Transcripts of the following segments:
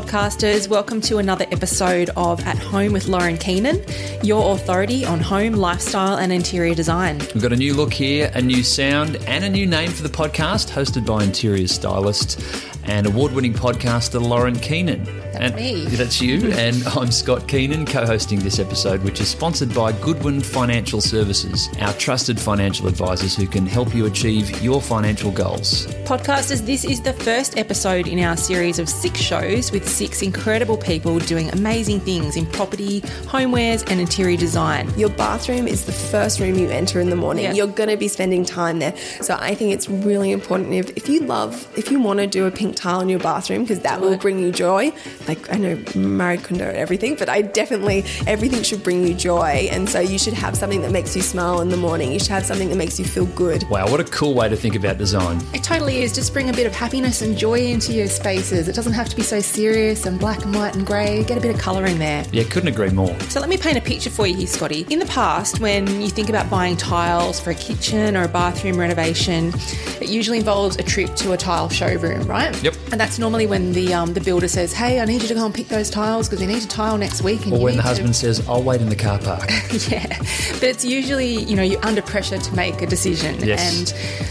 Podcasters, welcome to another episode of At Home with Lauren Keenan, your authority on home, lifestyle, and interior design. We've got a new look here, a new sound, and a new name for the podcast, hosted by interior stylist and award winning podcaster Lauren Keenan. That's and me. That's you. and I'm Scott Keenan, co hosting this episode, which is sponsored by Goodwin Financial Services, our trusted financial advisors who can help you achieve your financial goals. Podcasters, this is the first episode in our series of six shows with six incredible people doing amazing things in property, homewares, and interior design. Your bathroom is the first room you enter in the morning. Yeah. You're going to be spending time there. So I think it's really important if, if you love, if you want to do a pink tile in your bathroom, because that Do will it. bring you joy. Like I know Marie Kondo and everything, but I definitely, everything should bring you joy. And so you should have something that makes you smile in the morning. You should have something that makes you feel good. Wow, what a cool way to think about design. It totally is. Just bring a bit of happiness and joy into your spaces. It doesn't have to be so serious and black and white and grey. Get a bit of colour in there. Yeah, couldn't agree more. So let me paint a picture for you here, Scotty. In the past, when you think about buying tiles for a kitchen or a bathroom renovation, it usually involves a trip to a tile showroom, right? Yep. And that's normally when the um, the builder says, "Hey, I need you to go and pick those tiles because we need to tile next week." And Or when the to- husband says, I'll wait in the car park. yeah, but it's usually you know you're under pressure to make a decision, Yes.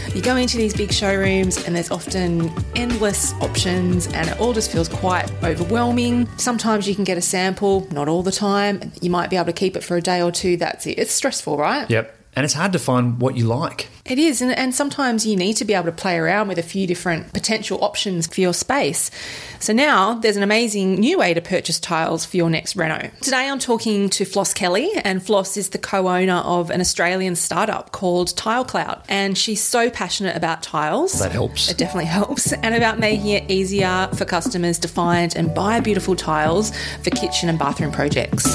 and you go into these big showrooms, and there's often endless options, and it all just feels quite overwhelming. Sometimes you can get a sample, not all the time. You might be able to keep it for a day or two. That's it. It's stressful, right? yep. And it's hard to find what you like. It is, and, and sometimes you need to be able to play around with a few different potential options for your space. So now there's an amazing new way to purchase tiles for your next reno. Today I'm talking to Floss Kelly, and Floss is the co-owner of an Australian startup called Tile Cloud, and she's so passionate about tiles. That helps. It definitely helps, and about making it easier for customers to find and buy beautiful tiles for kitchen and bathroom projects.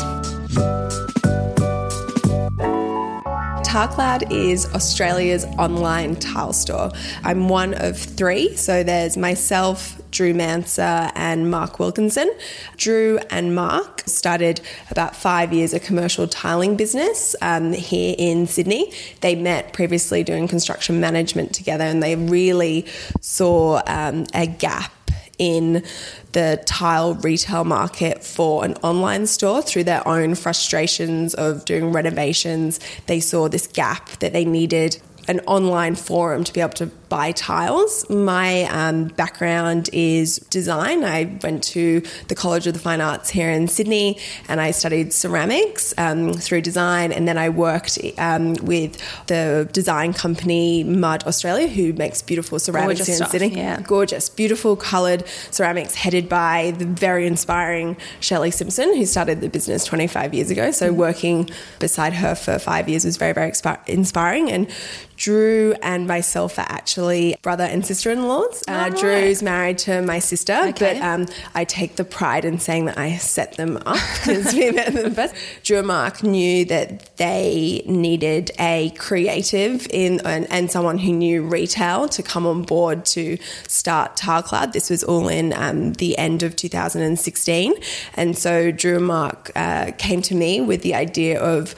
TileCloud is Australia's online tile store. I'm one of three, so there's myself, Drew Manser, and Mark Wilkinson. Drew and Mark started about five years a commercial tiling business um, here in Sydney. They met previously doing construction management together, and they really saw um, a gap in the tile retail market for an online store through their own frustrations of doing renovations. They saw this gap that they needed an online forum to be able to buy tiles. My um, background is design. I went to the College of the Fine Arts here in Sydney and I studied ceramics um, through design. And then I worked um, with the design company Mud Australia, who makes beautiful ceramics Gorgeous here stuff, in Sydney yeah. gorgeous, beautiful coloured ceramics headed by the very inspiring Shelley Simpson, who started the business 25 years ago. So working beside her for five years was very, very expi- inspiring. And Drew and myself are actually brother and sister in laws. Uh, right. Drew's married to my sister, Okay. but um, I take the pride in saying that I set them up because we met them first. Drew and Mark knew that they needed a creative in and, and someone who knew retail to come on board to start Tile Cloud. This was all in um, the end of 2016, and so Drew and Mark uh, came to me with the idea of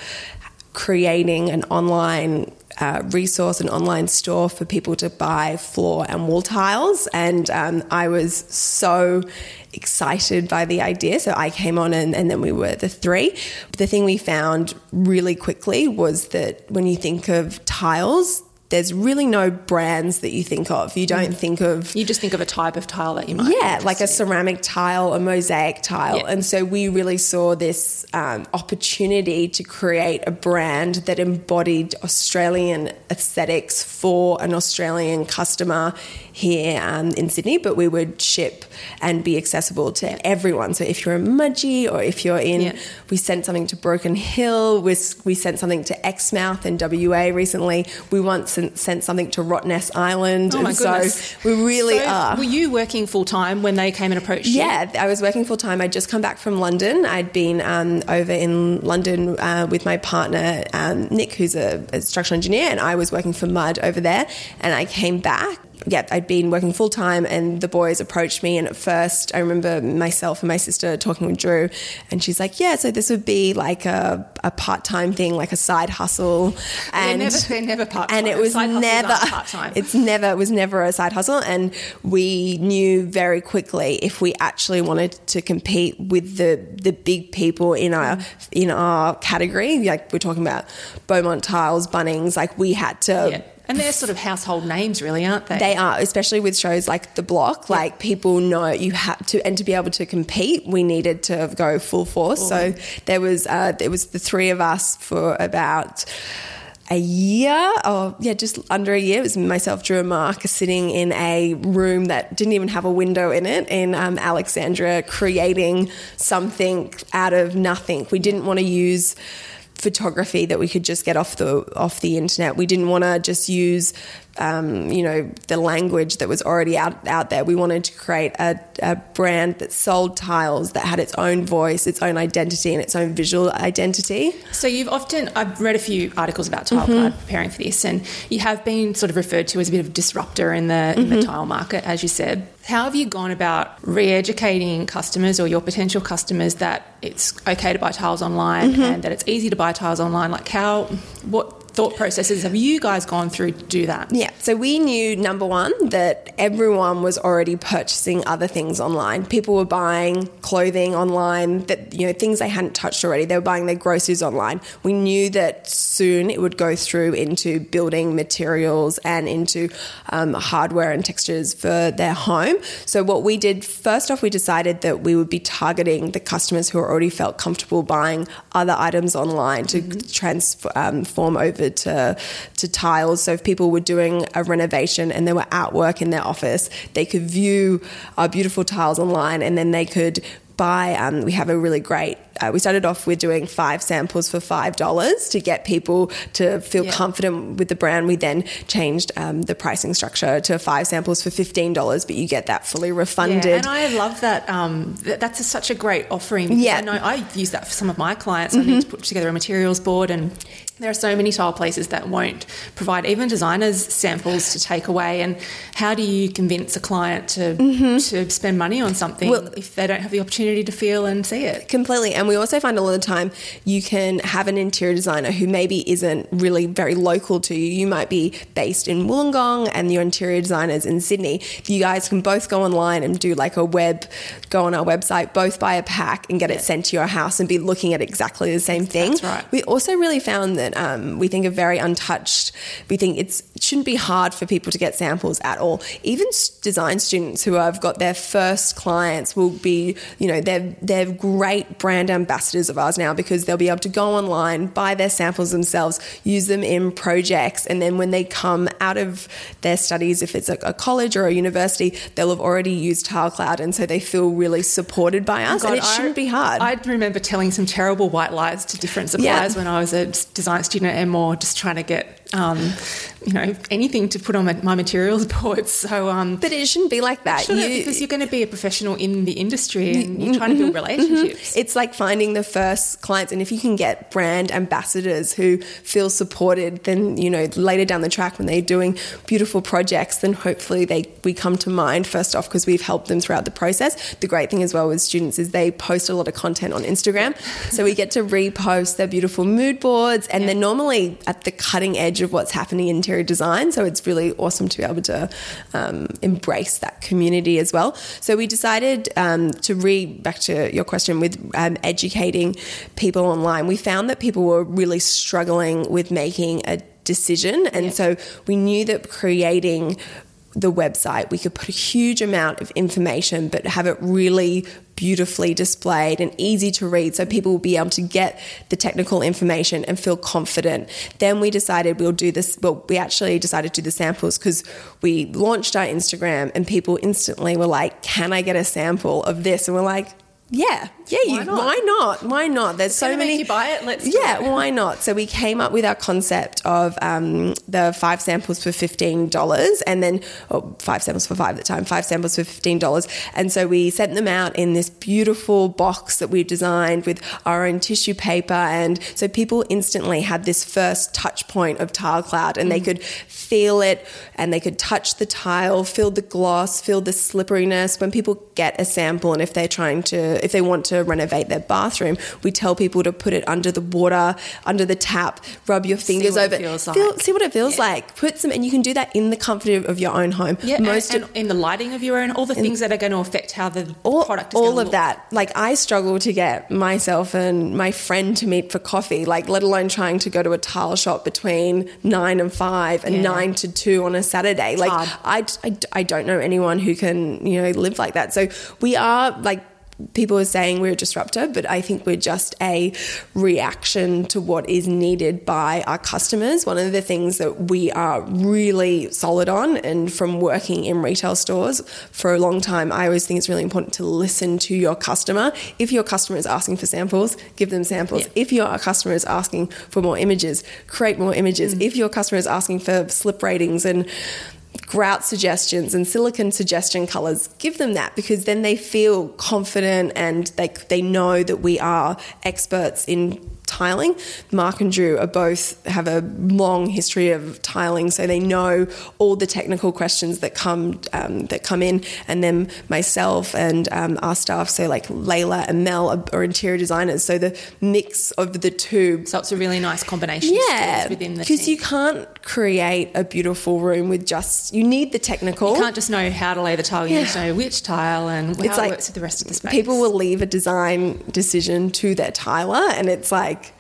creating an online resource, an online store for people to buy floor and wall tiles. And um, I was so excited by the idea. So I came on and, and then we were the three. The thing we found really quickly was that when you think of tiles, there's really no brands that you think of. You don't think of You just think of a type of tile that you might. yeah, like a ceramic tile, a mosaic tile. Yeah. And so we really saw this um, opportunity to create a brand that embodied Australian aesthetics for an Australian customer here um, in Sydney, but we would ship and be accessible to everyone. So if you're a Mudgee or if you're in, Yeah. we sent something to Broken Hill, we, we sent something to Exmouth in WA recently. We once sent, sent something to Rottnest Island. Oh my and goodness. so we really So are. Were you working full time when they came and approached you? Yeah, I was working full time. I'd just come back from London. I'd been um, over in London uh, with my partner, um, Nick, who's a, a structural engineer, and I was working for Mud over there. And I came back yeah, I'd been working full time, and the boys approached me. And at first, I remember myself and my sister talking with Drew, and she's like, "Yeah, so this would be like a, a part time thing, like a side hustle." And they're never, they're never part time. and it was never part time. it's never it was never a side hustle and we knew very quickly if we actually wanted to compete with the the big people in our mm. in our category like we're talking about Beaumont Tiles Bunnings like we had to yeah. And they're sort of household names, really, aren't they? they are, especially with shows like The Block. Like people know you have to, and to be able to compete, we needed to go full force. So there was, uh, there was the three of us for about a year, or yeah, just under a year. It was myself, Drew, and Mark sitting in a room that didn't even have a window in it in um, Alexandria, creating something out of nothing. We didn't want to use photography that we could just get off the off the internet. We didn't want to just use, um, you know, the language that was already out out there. We wanted to create a, a brand that sold tiles that had its own voice, its own identity, and its own visual identity. So you've often I've read a few articles about tile mm-hmm. cloud preparing for this, and you have been sort of referred to as a bit of a disruptor in the in the mm-hmm. tile market, as you said. How have you gone about re-educating customers or your potential customers that it's okay to buy tiles online mm-hmm. and that it's easy to buy tiles online? Like how what thought processes have you guys gone through to do that? Yeah, so we knew number one that everyone was already purchasing other things online. People were buying clothing online, that you know things they hadn't touched already. They were buying their groceries online. We knew that soon it would go through into building materials and into um, hardware and textures for their home. So what we did first off, we decided that we would be targeting the customers who already felt comfortable buying other items online to transform over to to tiles. So if people were doing a renovation and they were at work in their office, they could view our beautiful tiles online, and then they could buy. Um, we have a really great. Uh, we started off with doing five samples for five dollars to get people to feel Yeah. confident with the brand. We then changed um, the pricing structure to five samples for fifteen dollars, but you get that fully refunded. Yeah, and I love that. Um, that that's a, such a great offering. Yeah. I know I use that for some of my clients. I need to put together a materials board, and there are so many tile places that won't provide even designers samples to take away. And how do you convince a client to to spend money on something Well- if they don't have the opportunity to feel and see it? Completely. And we also find a lot of the time you can have an interior designer who maybe isn't really very local to you. You might be based in Wollongong and your interior designer's in Sydney. You guys can both go online and do like a web, go on our website, both buy a pack and get it sent to your house and be looking at exactly the same thing. That's right. We also really found that um, we think are very untouched. We think it's, it shouldn't be hard for people to get samples at all. Even design students who have got their first clients will be, you know, they're they're great brand ambassadors of ours now because they'll be able to go online, buy their samples themselves, use them in projects, and then when they come out of their studies, if it's a, a college or a university, they'll have already used TileCloud, and so they feel really supported by us. and it God, shouldn't be hard. I remember telling some terrible white lies to different suppliers when I was a design student at Enmore, just trying to get, um, you know, anything to put on my, my materials boards. So, um, but it shouldn't be like that. You- because you're going to be a professional in the industry and you're trying to build relationships. It's like finding the first clients, and if you can get brand ambassadors who feel supported, then you know later down the track when they're doing beautiful projects, then hopefully they we come to mind first off because we've helped them throughout the process. The great thing as well with students is they post a lot of content on Instagram, so we get to repost their beautiful mood boards, and they're normally at the cutting edge of what's happening in interior design. So it's really awesome to be able to um, embrace that community as well. So we decided um, to re back to your question with um, educating people online. We found that people were really struggling with making a decision, and so we knew that creating the website we could put a huge amount of information but have it really beautifully displayed and easy to read so people will be able to get the technical information and feel confident. Then we decided we'll do this well we actually decided to do the samples because we launched our instagram and people instantly were like can i get a sample of this? And we're like Yeah, yeah. Why you, not? why not? Why not? There's so gonna make many. you buy it, let's yeah, it. why not? So we came up with our concept of um, the five samples for fifteen dollars, and then oh, five samples for five at the time, five samples for fifteen dollars, and so we sent them out in this beautiful box that we designed with our own tissue paper, and so people instantly had this first touch point of tile cloud, and they could feel it, and they could touch the tile, feel the gloss, feel the slipperiness. When people get a sample, and if they're trying to, if they want to renovate their bathroom, we tell people to put it under the water, under the tap, rub your fingers see what it over, feels feel, like. see what it feels Yeah. like. Put some, and you can do that in the comfort of- your own home. Yeah, most and, of, in the lighting of your own, all the things that are going to affect how the all, product is all of look. that. Like I struggle to get myself and my friend to meet for coffee, like let alone trying to go to a tile shop between nine and five and Yeah. nine to two on a Saturday. like. I, I, I don't know anyone who can, you know, live like that. So we are like, People are saying we're a disruptor, but I think we're just a reaction to what is needed by our customers. One of the things that we are really solid on, and from working in retail stores for a long time, I always think it's really important to listen to your customer. If your customer is asking for samples, give them samples. Yeah. If your customer is asking for more images, create more images. Mm. If your customer is asking for slip ratings and grout suggestions and silicon suggestion colors give them that because then they feel confident and they, they know that we are experts in tiling. Mark and drew are both have a long history of tiling so they know all the technical questions that come um, that come in. And then myself and um, our staff so like layla and mel are, are interior designers. So the mix of the two So it's a really nice combination yeah within the because you can't create a beautiful room with just you need the technical You can't just know how to lay the tile. You need to know which tile and how It's it works with the rest of the space. people will leave a design decision to their tiler and it's like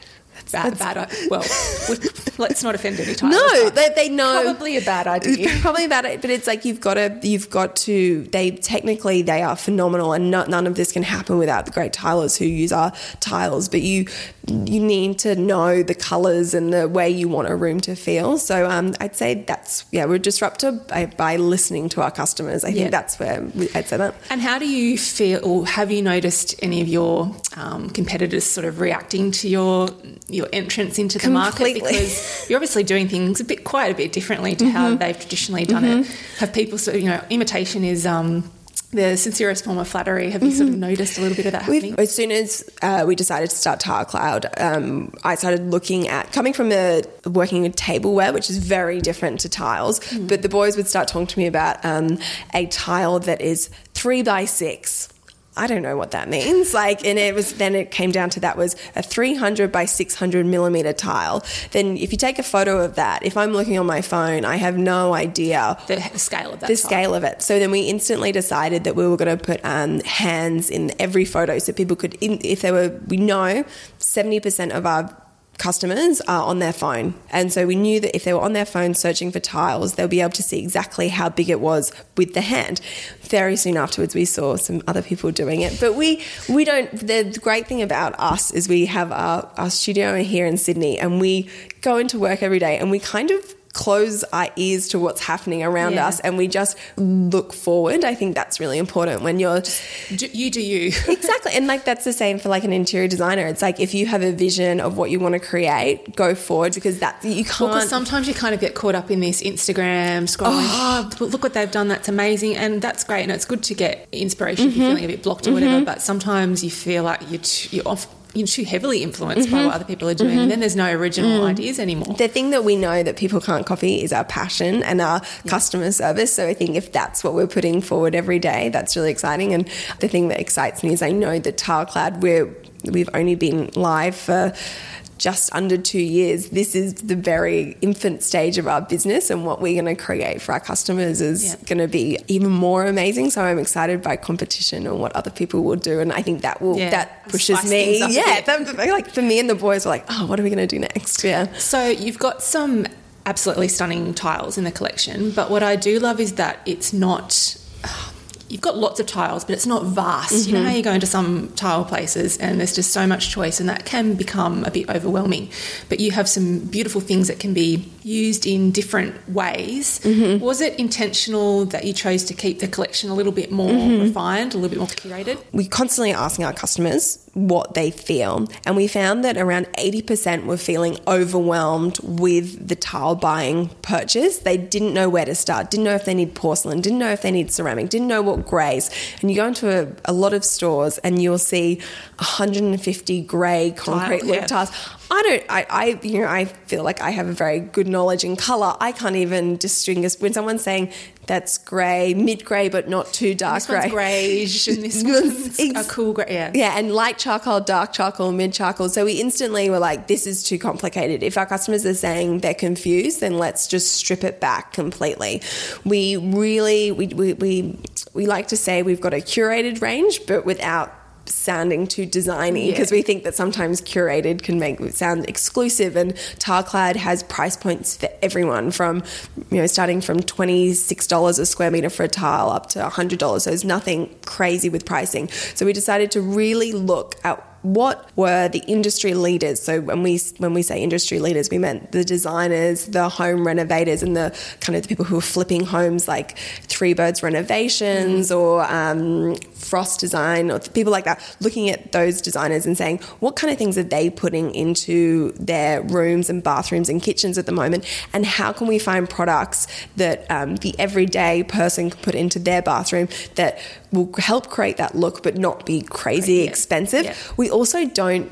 bad, bad. Well, let's not offend any tilers. no they, they know probably a bad idea. Probably about it, but it's like you've got to, you've got to. They technically they are phenomenal, and not, none of this can happen without the great tilers who use our tiles. But you, you need to know the colors and the way you want a room to feel. So um, I'd say that's yeah, we're disruptor by, by listening to our customers. I Yeah. think that's where I'd say that. And how do you feel, or have you noticed any of your um, competitors sort of reacting to your your entrance into the market? Because you're obviously doing things a bit, quite a bit differently to how Mm-hmm. they've traditionally done it. Have people sort of, you know, imitation is um, the sincerest form of flattery. Have you sort of noticed a little bit of that happening? We've, as soon as uh, we decided to start Tile Cloud, um, I started looking at coming from a working with tableware, which is very different to tiles. But the boys would start talking to me about um, a tile that is three by six. I don't know what that means. Like, and it was then it came down to that was a 300 by 600 millimeter tile. Then, if you take a photo of that, if I'm looking on my phone, I have no idea the scale of that. the tile. scale of it. So then we instantly decided that we were going to put um, hands in every photo, so people could, in, if they were, we know seventy percent of our customers are on their phone, and so we knew that if they were on their phone searching for tiles, they'll be able to see exactly how big it was with the hand. Very soon afterwards, we saw some other people doing it, but we we don't. The great thing about us is we have our, our studio here in Sydney, and we go into work every day, and we kind of close our ears to what's happening around Yeah. us and we just look forward. I think that's really important when you're Do, you do you. exactly and like that's the same for like an interior designer. It's like if you have a vision of what you want to create, go forward because that you can't Because sometimes you kind of get caught up in this Instagram scrolling. Oh, but look what they've done. That's amazing, and that's great. And it's good to get inspiration if Mm-hmm. you're feeling a bit blocked or whatever. But sometimes you feel like you're too, you're off. You're too heavily influenced Mm-hmm. by what other people are doing, and then there's no original Mm. ideas anymore. the thing that we know that people can't copy is our passion and our customer service. So I think if that's what we're putting forward every day, that's really exciting. And the thing that excites me is I know that TileCloud, we're we've only been live for just under two years. This is the very infant stage of our business, and what we're going to create for our customers is Yeah. going to be even more amazing. So I'm excited by competition and what other people will do, and I think that will Yeah. that pushes Spice me. things up a Yeah, that, like for me and the boys were like, oh, what are we going to do next? Yeah. So you've got some absolutely stunning tiles in the collection, but what I do love is that it's not. You've got lots of tiles, but it's not vast. You know how mm-hmm. you go into some tile places and there's just so much choice, and that can become a bit overwhelming. But you have some beautiful things that can be used in different ways. Mm-hmm. Was it intentional that you chose to keep the collection a little bit more mm-hmm. refined, a little bit more curated? We're constantly asking our customers what they feel. And we found that around 80% were feeling overwhelmed with the tile buying purchase. They didn't know where to start didn't know if they need porcelain didn't know if they need ceramic didn't know what grays. And you go into a, a lot of stores and you'll see 150 grey concrete look yeah. tiles I don't. I, I. You know. I feel like I have a very good knowledge in color. I can't even distinguish when someone's saying that's grey, mid grey, but not too dark This one's grey. greyish and this one's a cool grey. Yeah. Yeah, and light charcoal, dark charcoal, mid charcoal. So we instantly were like, this is too complicated. If our customers are saying they're confused, then let's just strip it back completely. We really, we, we, we, we like to say we've got a curated range, but without sounding too designy Yeah. because we think that sometimes curated can make it sound exclusive and TileCloud has price points for everyone from you know starting from $26 a square meter for a tile up to $100 so there's nothing crazy with pricing so we decided to really look at what were the industry leaders? So when we when we say industry leaders we meant the designers the home renovators and the kind of the people who are flipping homes like three birds renovations or um, frost design or people like that looking at those designers and saying what kind of things are they putting into their rooms and bathrooms and kitchens at the moment? And how can we find products that um, the everyday person can put into their bathroom that will help create that look but not be crazy Yeah. expensive Yeah. we also don't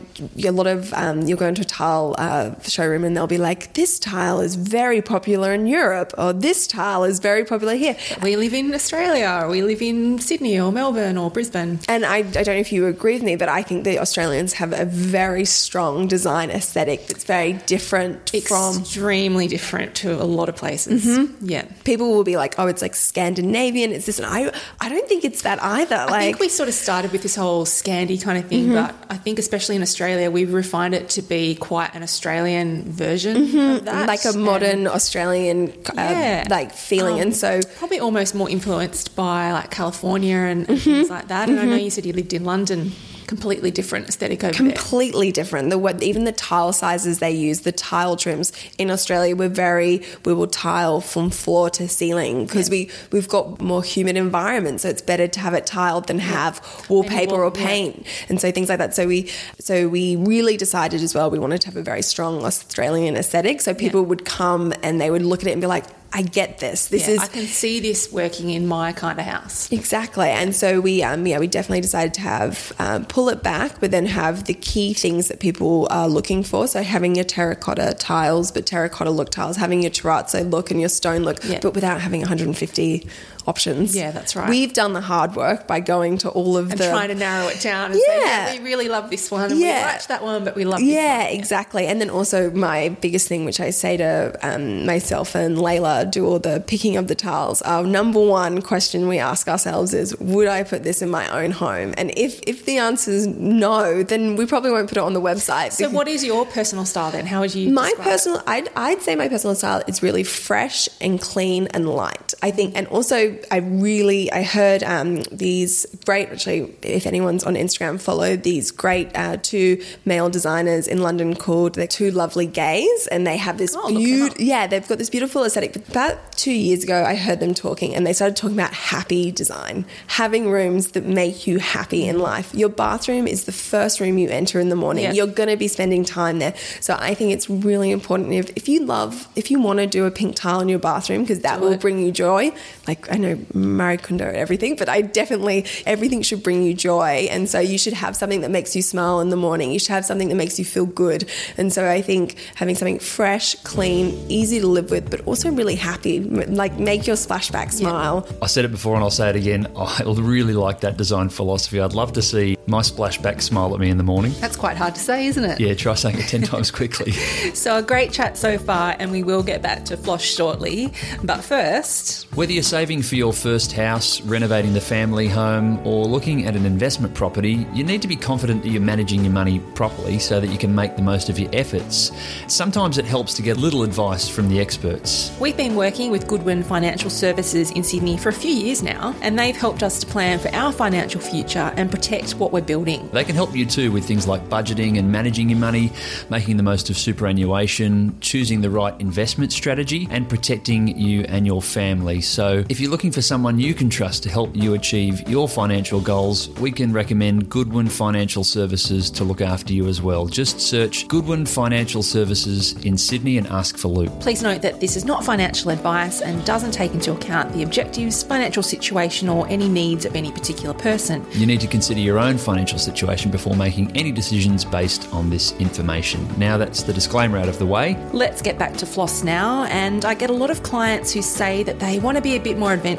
a lot of um, you'll go into a tile uh, showroom and they'll be like this tile is very popular in Europe or this tile is very popular here We live in Australia, or we live in Sydney or Melbourne or Brisbane. and I, I don't know if you agree with me, but I think the Australians have a very strong design aesthetic that's very different from. Extremely different to a lot of places. Mm-hmm. Yeah. People will be like, "Oh, it's like Scandinavian." It's this, and I, I don't think it's that either. I think we sort of started with this whole Scandi kind of thing, but I think especially in Australia, we've refined it to be quite an Australian version of that. like a And- modern Australian, uh, Yeah. like feeling, Um, and so probably almost more influenced by like California and, and things like that. And I know you said you lived in London, completely different aesthetic over there. completely different. The what even the tile sizes they use, the tile trims in Australia, we're very we will tile from floor to ceiling because we we've got more humid environments, so it's better to have it tiled than have wallpaper wall- or yeah. paint, and so things like that. So we so we really decided as well we wanted to have a very strong Australian aesthetic, so people would come and they would look at it and be like, I get this. This Yeah, is I can see this working in my kind of house. Exactly, and so we, um, yeah, we definitely decided to have um, pull it back, but then have the key things that people are looking for. So having your terracotta tiles, but terracotta look tiles, having your terrazzo look and your stone look, Yeah. but without having 150 options. Yeah, that's right. We've done the hard work by going to all of And the trying to narrow it down and say, Yeah. yeah, we really love this one and Yeah. we liked that one, but we love this yeah, one. exactly. And then also my biggest thing, which I say to um, myself and Layla, do all the picking of the tiles. Our number one question we ask ourselves is, would I put this in my own home? And if if the answer is no, then we probably won't put it on the website. So, what is your personal style then? How would you? My personal, I'd, I'd say my personal style is really fresh and clean and light. I think, and also I really, I heard um, these great, actually, if anyone's on Instagram, follow these great uh, two male designers in London called the Two Lovely Gays, and they have this Oh, beautiful, yeah, they've got this beautiful aesthetic. But about two years ago, I heard them talking, and they started talking about happy design, having rooms that make you happy in life. Your bathroom is the first room you enter in the morning. Yeah. You're going to be spending time there. So I think it's really important if, if you love, if you want to do a pink tile in your bathroom, because that Do will it. bring you joy. Like I know Marie Kondo and everything, but I definitely, everything should bring you joy. And so you should have something that makes you smile in the morning. You should have something that makes you feel good. And so I think having something fresh, clean, easy to live with, but also really happy, like make your splashback smile. I said it before and I'll say it again. I really like that design philosophy. I'd love to see my splashback smile at me in the morning. That's quite hard to say, isn't it? Yeah, try saying it 10 times quickly. So, a great chat so far, and we will get back to Floss shortly. But first, Whether you're saving for for your first house, renovating the family home, or looking at an investment property, you need to be confident that you're managing your money properly so that you can make the most of your efforts. Sometimes it helps to get little advice from the experts. We've been working with Goodwin Financial Services in Sydney for a few years now, and they've helped us to plan for our financial future and protect what we're building. They can help you too with things like budgeting and managing your money, making the most of superannuation, choosing the right investment strategy, and protecting you and your family. So, if you're looking for someone you can trust to help you achieve your financial goals, we can recommend Goodwin Financial Services to look after you as well. Just search Goodwin Financial Services in Sydney and ask for Luke. Please note that this is not financial advice and doesn't take into account the objectives, financial situation, or any needs of any particular person. You need to consider your own financial situation before making any decisions based on this information. Now that's the disclaimer out of the way. Let's get back to floss now. And I get a lot of clients who say that they want to be a bit more adventurous,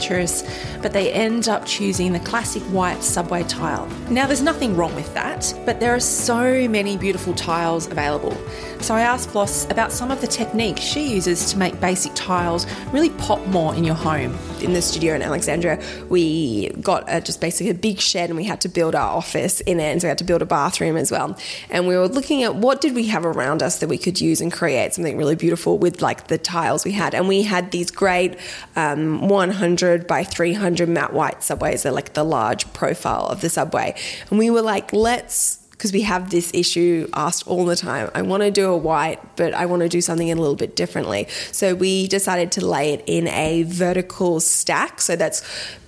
but they end up choosing the classic white subway tile. Now, there's nothing wrong with that, but there are so many beautiful tiles available. So I asked Floss about some of the techniques she uses to make basic tiles really pop more in your home. In the studio in Alexandria, we got a, just basically a big shed and we had to build our office in it. And so we had to build a bathroom as well. And we were looking at what did we have around us that we could use and create something really beautiful with like the tiles we had. And we had these great um, 100 by 300 matte white subways. They're like the large profile of the subway. And we were like, let's because we have this issue asked all the time. I want to do a white, but I want to do something a little bit differently. So we decided to lay it in a vertical stack. So that's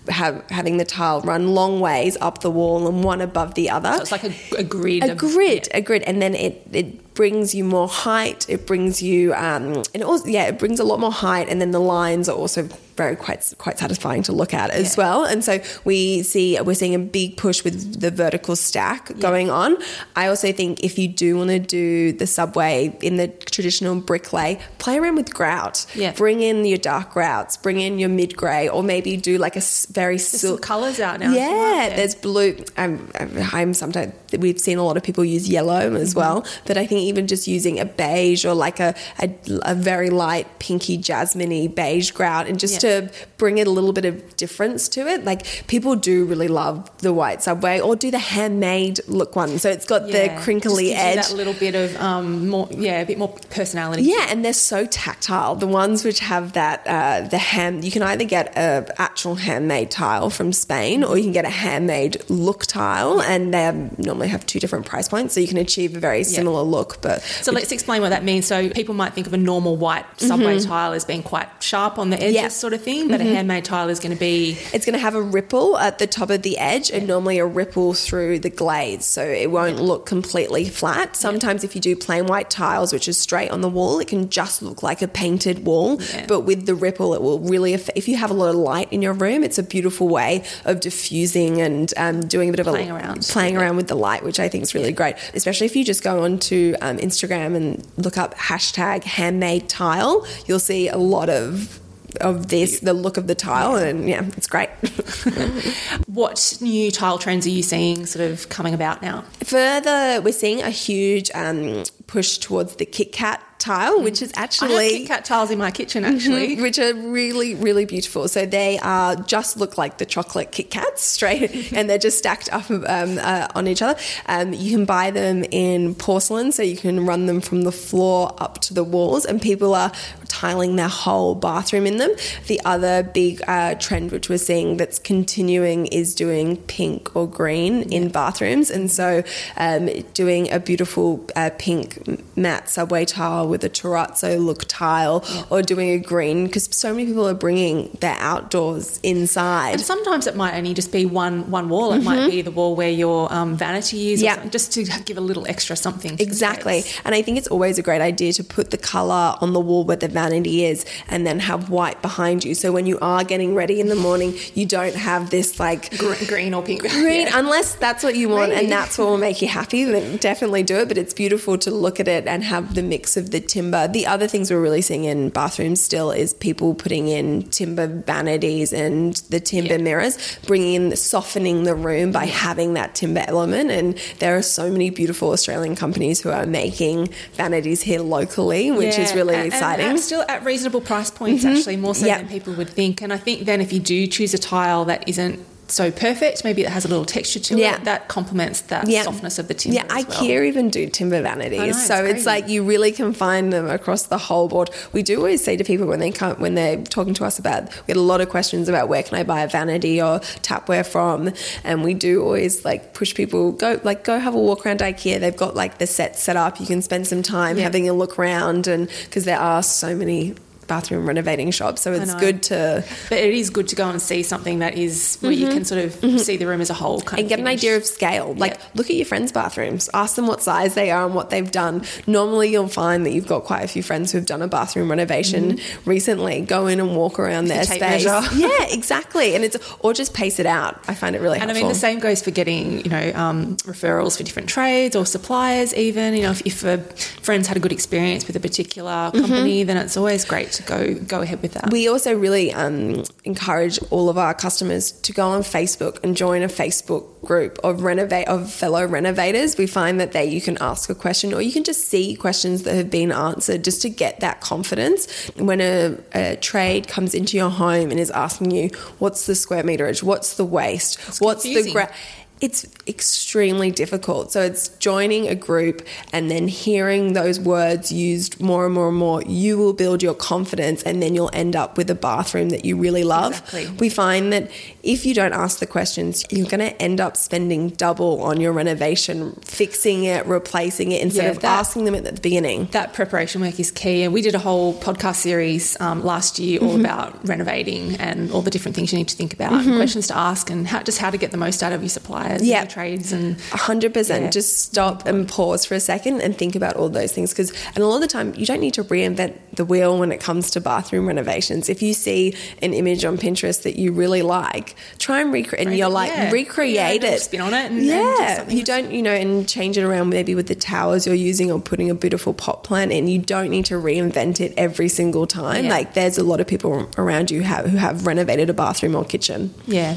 have, having the tile run long ways up the wall and one above the other. So it's like a, a grid. A of- grid, a grid, and then it it brings you more height. It brings you um, and also yeah, it brings a lot more height, and then the lines are also very quite quite satisfying to look at as Yeah. well. And so we see we're seeing a big push with the vertical stack going on. I also think if you do want to do the subway in the traditional brick lay, play around with grout. Yeah. Bring in your dark grouts, bring in your mid grey, or maybe do like a very silk colours out now Yeah, well, yeah. there's blue. I'm, I'm, I'm sometimes we've seen a lot of people use yellow as Mm-hmm. well, but I think even just using a beige or like a a, a very light pinky jasminey beige grout, and just Yeah. To bring it a little bit of difference to it. Like people do really love the white subway, or do the handmade look one. So it's got Yeah, the crinkly edge. that little bit of um, more, yeah, a bit more personality. Yeah, and they're so tactile. The ones which have that, uh, the hand, you can either get a actual handmade tile from Spain, or you can get a handmade look tile, and they have, normally have two different price points, so you can achieve a very similar look. But So let's explain what that means. So people might think of a normal white subway tile as being quite sharp on the edges, Mm-hmm. Yeah. sort of thing, but a handmade tile is going to be it's going to have a ripple at the top of the edge, and normally a ripple through the glaze, so it won't look completely flat. Sometimes, if you do plain white tiles, which is straight on the wall, it can just look like a painted wall. Yeah. But with the ripple, it will really. Aff- if you have a lot of light in your room, it's a beautiful way of diffusing and um, doing a bit of Playing a around. playing around with the light, which I think is really great. Especially if you just go onto um, Instagram and look up hashtag handmade tile, you'll see a lot of of this, the look of the tile, and yeah, it's great. what new tile trends are you seeing sort of coming about now? Further, we're seeing a huge um, push towards the Kit Kat tile, which is I have actually Kit Kat tiles in my kitchen actually. which are really really beautiful. So they are just look like the chocolate Kit Kats straight, and they're just stacked up um, uh, on each other. Um, you can buy them in porcelain, so you can run them from the floor up to the walls, and people are tiling their whole bathroom in them. The other big uh, trend which we're seeing that's continuing is doing pink or green in bathrooms, and so um, doing a beautiful uh, pink matte subway tile with a terrazzo look tile, or doing a green because so many people are bringing their outdoors inside. And sometimes it might only just be one one wall. It might be the wall where your um, vanity is, Mm-hmm. Yeah. just to give a little extra something. Exactly. And I think it's always a great idea to put the colour on the wall where the vanity is and then have white behind you. So when you are getting ready in the morning, you don't have this like Green, green or pink. green, Yeah. unless that's what you want and that's what will make you happy, then definitely do it. But it's beautiful to look look at it and have the mix of the timber. The other things we're really seeing in bathrooms still is people putting in timber vanities and the timber Yeah. mirrors, bringing in the, softening the room by having that timber element. And there are so many beautiful Australian companies who are making vanities here locally, which is really and- and exciting. Mm-hmm. still at reasonable price points, actually, more so Yep. than people would think. And I think then if you do choose a tile that isn't so perfect, maybe it has a little texture to Yeah. it, that complements that Yeah. softness of the timber. Yeah, as well. IKEA even do timber vanities, know, it's so it's like you really can find them across the whole board. We do always say to people when they come when they're talking to us about, we get a lot of questions about where can I buy a vanity or tapware from, and we do always like push people go like go have a walk around IKEA. They've got like the set set up. You can spend some time Yeah. having a look around, and because there are so many bathroom renovating shops, so it's good to But it is good to go and see something that is where you can sort of see the room as a whole, kind Mm-hmm. and of get an idea of scale. Like, Yeah. look at your friends' bathrooms. Ask them what size they are and what they've done. Normally, you'll find that you've got quite a few friends who've done a bathroom renovation recently. Go in and walk around their space. Yeah, exactly. And it's or just pace it out. I find it really helpful. And I mean, the same goes for getting, you know, um, referrals for different trades or suppliers. Even, you know, if, if a friend's had a good experience with a particular company, then it's always great to go go ahead with that. We also really um, encourage all of our customers to go on Facebook and join a Facebook group of renovate of fellow renovators. We find that there you can ask a question or you can just see questions that have been answered just to get that confidence. When a, a trade comes into your home and is asking you, "What's the square meterage? What's the waste? What's the confusing. gra-? It's extremely difficult. So it's joining a group and then hearing those words used more and more and more. You will build your confidence and then you'll end up with a bathroom that you really love. Exactly. We find that if you don't ask the questions, you're going to end up spending double on your renovation, fixing it, replacing it instead Yeah, of that- asking them at the beginning. that preparation work is key. And we did a whole podcast series um, last year all about renovating and all the different things you need to think about, and questions to ask, and how, just how to get the most out of your suppliers, Yeah. and trades, and A hundred percent. Yeah. Just stop and pause for a second and think about all those things. Because, and a lot of the time, you don't need to reinvent the wheel when it comes to bathroom renovations. If you see an image on Pinterest that you really like, try and recreate, and you're like, yeah. recreate it. spin on it and- yeah, you don't, you know, and change it around maybe with the towers you're using or putting a beautiful pot plant in. You don't need to reinvent it every single time. Like, there's a lot of people around you have, who have renovated a bathroom or kitchen. yeah.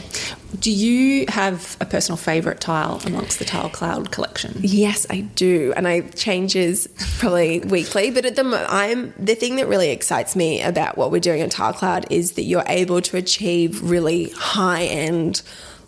Do you have a personal favourite tile amongst the Tile Cloud collection? Yes, I do, and I changes probably weekly. But at the mo- I'm the thing that really excites me about what we're doing at Tile Cloud is that you're able to achieve really high end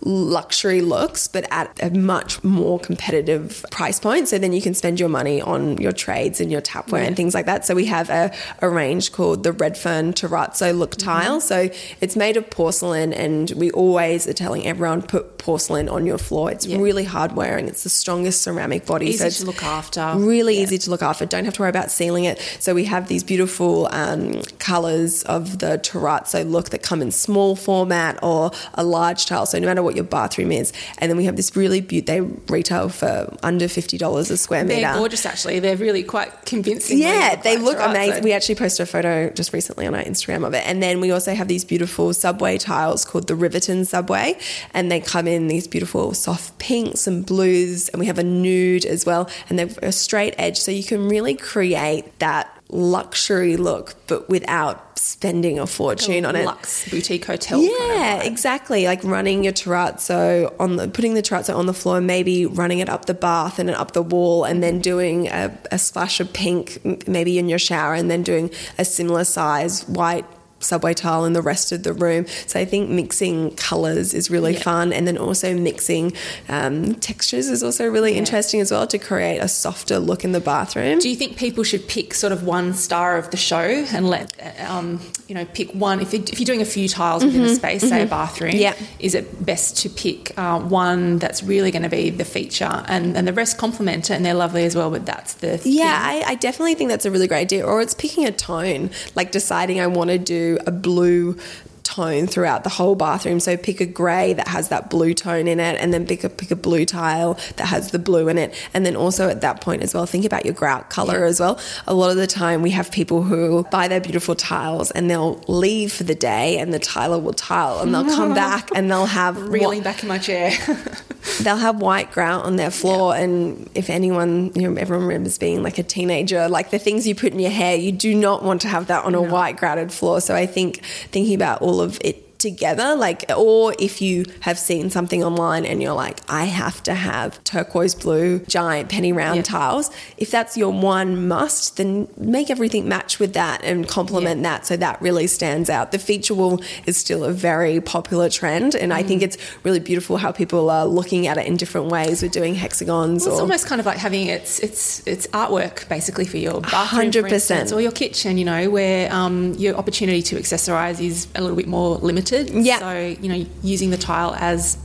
luxury looks, but at a much more competitive price point. So then you can spend your money on your trades and your tapware and things like that. So we have a, a range called the Redfern Terrazzo look Mm-hmm. tile. So it's made of porcelain, and we always are telling everyone put porcelain on your floor. It's Yeah. really hard wearing. It's the strongest ceramic body. Easy so to look after. Really Yeah. easy to look after. Don't have to worry about sealing it. So we have these beautiful um, colors of the terrazzo look that come in small format or a large tile. So no matter what your bathroom is, and then we have this really beautiful. They retail for under fifty dollars a square meter. They're gorgeous, actually. They're really quite convincing. Yeah, they look right, amazing. so- We actually posted a photo just recently on our Instagram of it. And then we also have these beautiful subway tiles called the Riverton Subway. And they come in these beautiful soft pinks and blues. And we have a nude as well. And they're a straight edge. So you can really create that luxury look, but without spending a fortune on it. Luxe boutique hotel. kind of Yeah, exactly. Like running your terrazzo on the, putting the terrazzo on the floor, maybe running it up the bath and up the wall, and then doing a, a splash of pink, maybe in your shower, and then doing a similar size white subway tile and the rest of the room. So I think mixing colors is really Yeah. fun, and then also mixing um, textures is also really interesting as well to create a softer look in the bathroom. Do you think people should pick sort of one star of the show and let, um, you know, pick one? If, it, if you're doing a few tiles within a space, say a bathroom, Mm-hmm. Yeah. is it best to pick uh, one that's really going to be the feature and, and the rest complement it and they're lovely as well, but that's the Yeah, I, I definitely think that's a really great idea. Or it's picking a tone, like deciding I want to do a blue tone throughout the whole bathroom. So pick a grey that has that blue tone in it, and then pick a pick a blue tile that has the blue in it. And then also at that point as well, think about your grout color yeah. as well. A lot of the time we have people who buy their beautiful tiles and they'll leave for the day and the tiler will tile and they'll come back and they'll have reeling back in my chair. they'll have white grout on their floor yeah. and if anyone you know everyone remembers being like a teenager like the things you put in your hair you do not want to have that on a white grouted floor so i think thinking about all of it together like or if you have seen something online and you're like I have to have turquoise blue giant penny round yeah. tiles if that's your one must then make everything match with that and complement yeah. that so that really stands out the feature wall is still a very popular trend and mm. I think mm. it's really beautiful how people are looking at it in different ways we're doing hexagons well, it's or, almost kind of like having it's it's it's artwork basically for your bathroom 100% for instance, or your kitchen you know where um, your opportunity to accessorize is a little bit more limited limited. Yeah. So, you know, using the tile as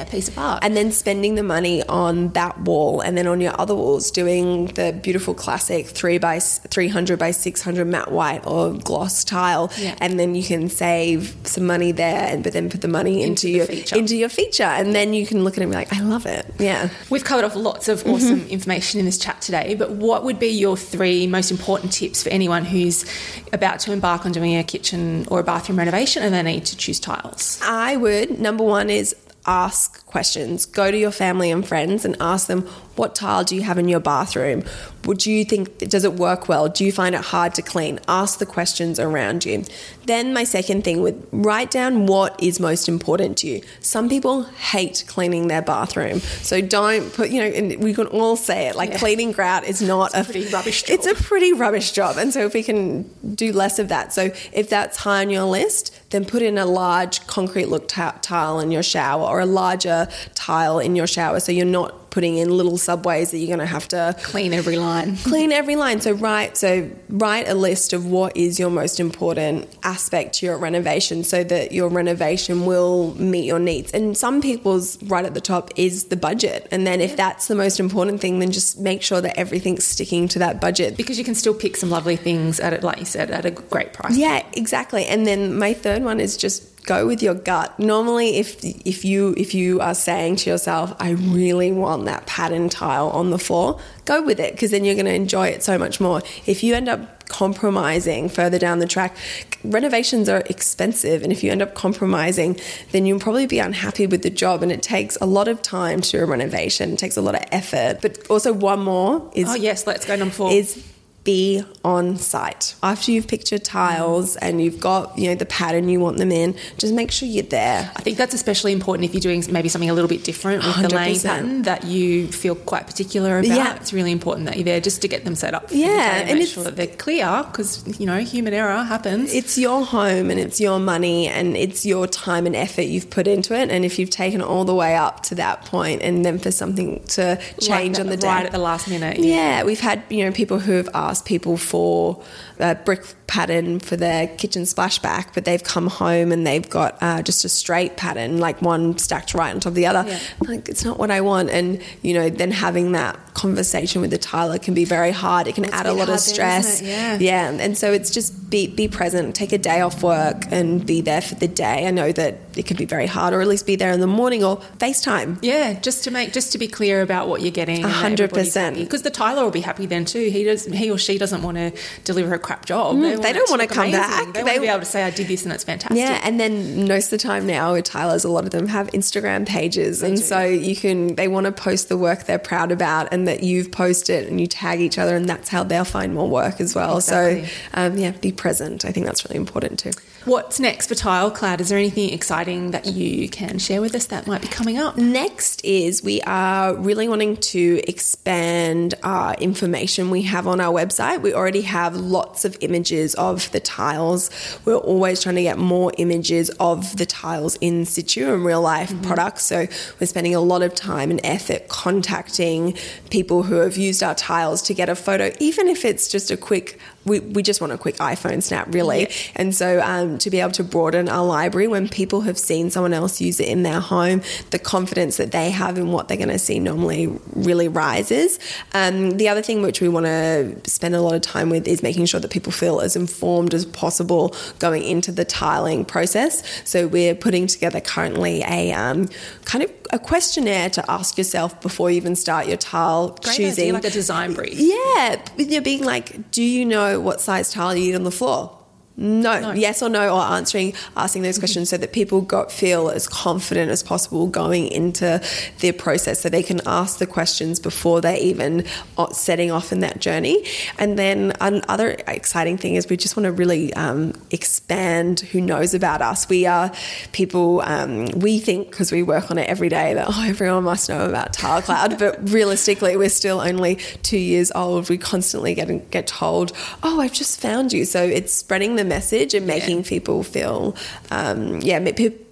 a piece of art. And then spending the money on that wall and then on your other walls doing the beautiful classic 3 by 300 by 600 matte white or gloss tile yeah. and then you can save some money there and but then put the money into, into your feature. into your feature and then you can look at it and be like I love it. Yeah. We've covered off lots of awesome mm-hmm. information in this chat today, but what would be your three most important tips for anyone who's about to embark on doing a kitchen or a bathroom renovation and they need to choose tiles? I would number 1 is ask questions. Go to your family and friends and ask them, what tile do you have in your bathroom? Would you think, does it work well? Do you find it hard to clean? Ask the questions around you. Then, my second thing would write down what is most important to you. Some people hate cleaning their bathroom. So don't put, you know, and we can all say it like yeah. cleaning grout is not it's a, a pretty rubbish job. It's a pretty rubbish job. And so, if we can do less of that. So, if that's high on your list, then put in a large concrete look t- tile in your shower or a larger tile in your shower so you're not putting in little subways that you're going to have to clean every line. Clean every line. So write so write a list of what is your most important aspect to your renovation so that your renovation will meet your needs. And some people's right at the top is the budget. And then if that's the most important thing then just make sure that everything's sticking to that budget because you can still pick some lovely things at it like you said at a great price. Yeah, exactly. And then my third one is just go with your gut. Normally, if if you if you are saying to yourself, "I really want that pattern tile on the floor," go with it because then you're going to enjoy it so much more. If you end up compromising further down the track, renovations are expensive, and if you end up compromising, then you'll probably be unhappy with the job, and it takes a lot of time to do a renovation. It takes a lot of effort. But also, one more is oh yes, let's go number four is be on site. After you've picked your tiles and you've got, you know, the pattern you want them in, just make sure you're there. I think that's especially important if you're doing maybe something a little bit different with 100%. the laying pattern that you feel quite particular about. Yeah. It's really important that you're there just to get them set up. yeah, and, and make sure that they're clear because, you know, human error happens. It's your home and it's your money and it's your time and effort you've put into it. And if you've taken all the way up to that point and then for something to change on the day. Right at the last minute. Yeah. yeah, we've had, you know, people who have asked people for a brick pattern for their kitchen splashback, but they've come home and they've got uh, just a straight pattern, like one stacked right on top of the other. Yeah. Like it's not what I want, and you know, then having that conversation with the tiler can be very hard. It can add a lot of stress. yeah, yeah, and so it's just be be present, take a day off work, and be there for the day. I know that it can be very hard, or at least be there in the morning or FaceTime. Yeah, just to make just to be clear about what you're getting. hundred percent, because the tiler will be happy then too. He does he or she doesn't want to deliver a crap job. Mm, they, they don't want to come amazing. back. They, they want to be able to say I did this and it's fantastic. Yeah, and then most of the time now with tilers, a lot of them have Instagram pages, they and do. so you can they want to post the work they're proud about and that you've posted and you tag each other, and that's how they'll find more work as well. Exactly. So um, yeah, be present. I think that's really important too. What's next for TileCloud? Is there anything exciting that you can share with us that might be coming up? Next is we are really wanting to expand our information we have on our website. We already have lots of images of the tiles. We're always trying to get more images of the tiles in situ and real life mm-hmm. products. So we're spending a lot of time and effort contacting people who have used our tiles to get a photo, even if it's just a quick we, we just want a quick iPhone snap, really. Yeah. And so um, to be able to broaden our library when people have seen someone else use it in their home, the confidence that they have in what they're going to see normally really rises. Um, the other thing which we want to spend a lot of time with is making sure that people feel as informed as possible going into the tiling process. So we're putting together currently a um, kind of a questionnaire to ask yourself before you even start your tile Great choosing. idea, like a design brief. Yeah, you're being like, do you know what size tile you need on the floor? No, yes or no, or answering, asking those questions so that people got feel as confident as possible going into their process, so they can ask the questions before they even uh, setting off in that journey. And then another exciting thing is we just want to really um, expand who knows about us. We are people. Um, we think because we work on it every day that oh, everyone must know about Tile Cloud, but realistically, we're still only two years old. We constantly get get told, oh, I've just found you. So it's spreading the message and making yeah. people feel, um, yeah,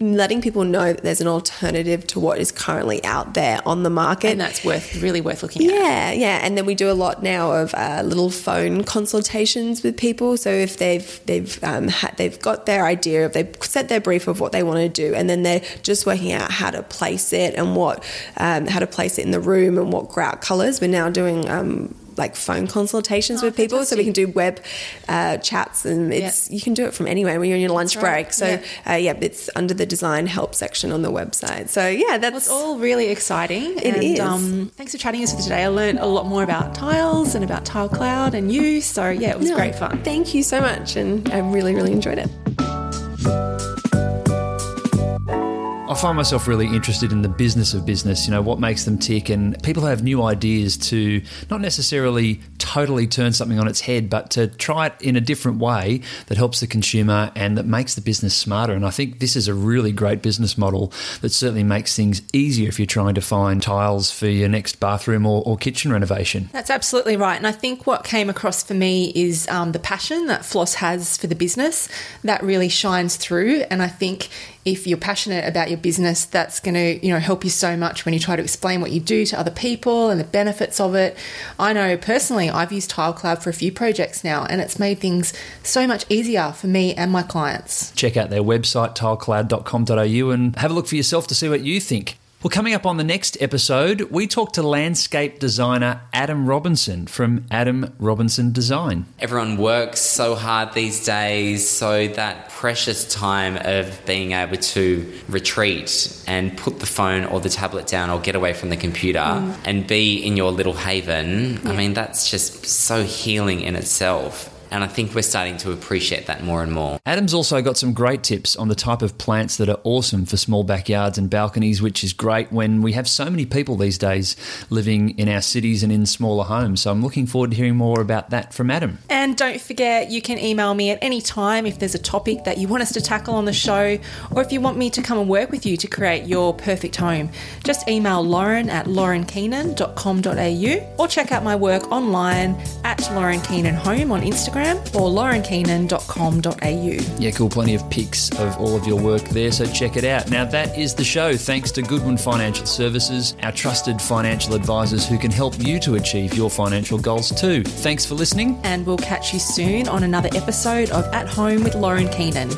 letting people know that there's an alternative to what is currently out there on the market. And that's worth, really worth looking yeah, at. Yeah, yeah. And then we do a lot now of uh, little phone consultations with people. So if they've, they've, um, ha- they've got their idea of, they've set their brief of what they want to do, and then they're just working out how to place it and what, um, how to place it in the room and what grout colors. We're now doing, um, like phone consultations oh, with people, fantastic. so we can do web uh, chats, and it's you can do it from anywhere when you're on your lunch right. break. So yeah. Uh, yeah. it's under the design help section on the website. So yeah, that's well, all really exciting. It and, is. Um, thanks for chatting us for today. I learned a lot more about tiles and about Tile Cloud and you. So yeah, it was no, great fun. Thank you so much, and I really really enjoyed it. I find myself really interested in the business of business, you know, what makes them tick, and people have new ideas to not necessarily totally turn something on its head, but to try it in a different way that helps the consumer and that makes the business smarter. And I think this is a really great business model that certainly makes things easier if you're trying to find tiles for your next bathroom or, or kitchen renovation. That's absolutely right. And I think what came across for me is um, the passion that Floss has for the business that really shines through. And I think if you're passionate about your business, that's going to you know help you so much when you try to explain what you do to other people and the benefits of it. I know personally, I've used TileCloud for a few projects now, and it's made things so much easier for me and my clients. Check out their website tilecloud.com.au and have a look for yourself to see what you think. Well, coming up on the next episode, we talk to landscape designer Adam Robinson from Adam Robinson Design. Everyone works so hard these days, so that precious time of being able to retreat and put the phone or the tablet down or get away from the computer mm. and be in your little haven, yeah. I mean, that's just so healing in itself. And I think we're starting to appreciate that more and more. Adam's also got some great tips on the type of plants that are awesome for small backyards and balconies, which is great when we have so many people these days living in our cities and in smaller homes. So I'm looking forward to hearing more about that from Adam. And don't forget, you can email me at any time if there's a topic that you want us to tackle on the show, or if you want me to come and work with you to create your perfect home. Just email lauren at laurenkeenan.com.au or check out my work online at Lauren Keenan Home on Instagram Instagram or laurenkeenan.com.au. Yeah, cool. Plenty of pics of all of your work there, so check it out. Now, that is the show. Thanks to Goodwin Financial Services, our trusted financial advisors who can help you to achieve your financial goals too. Thanks for listening. And we'll catch you soon on another episode of At Home with Lauren Keenan.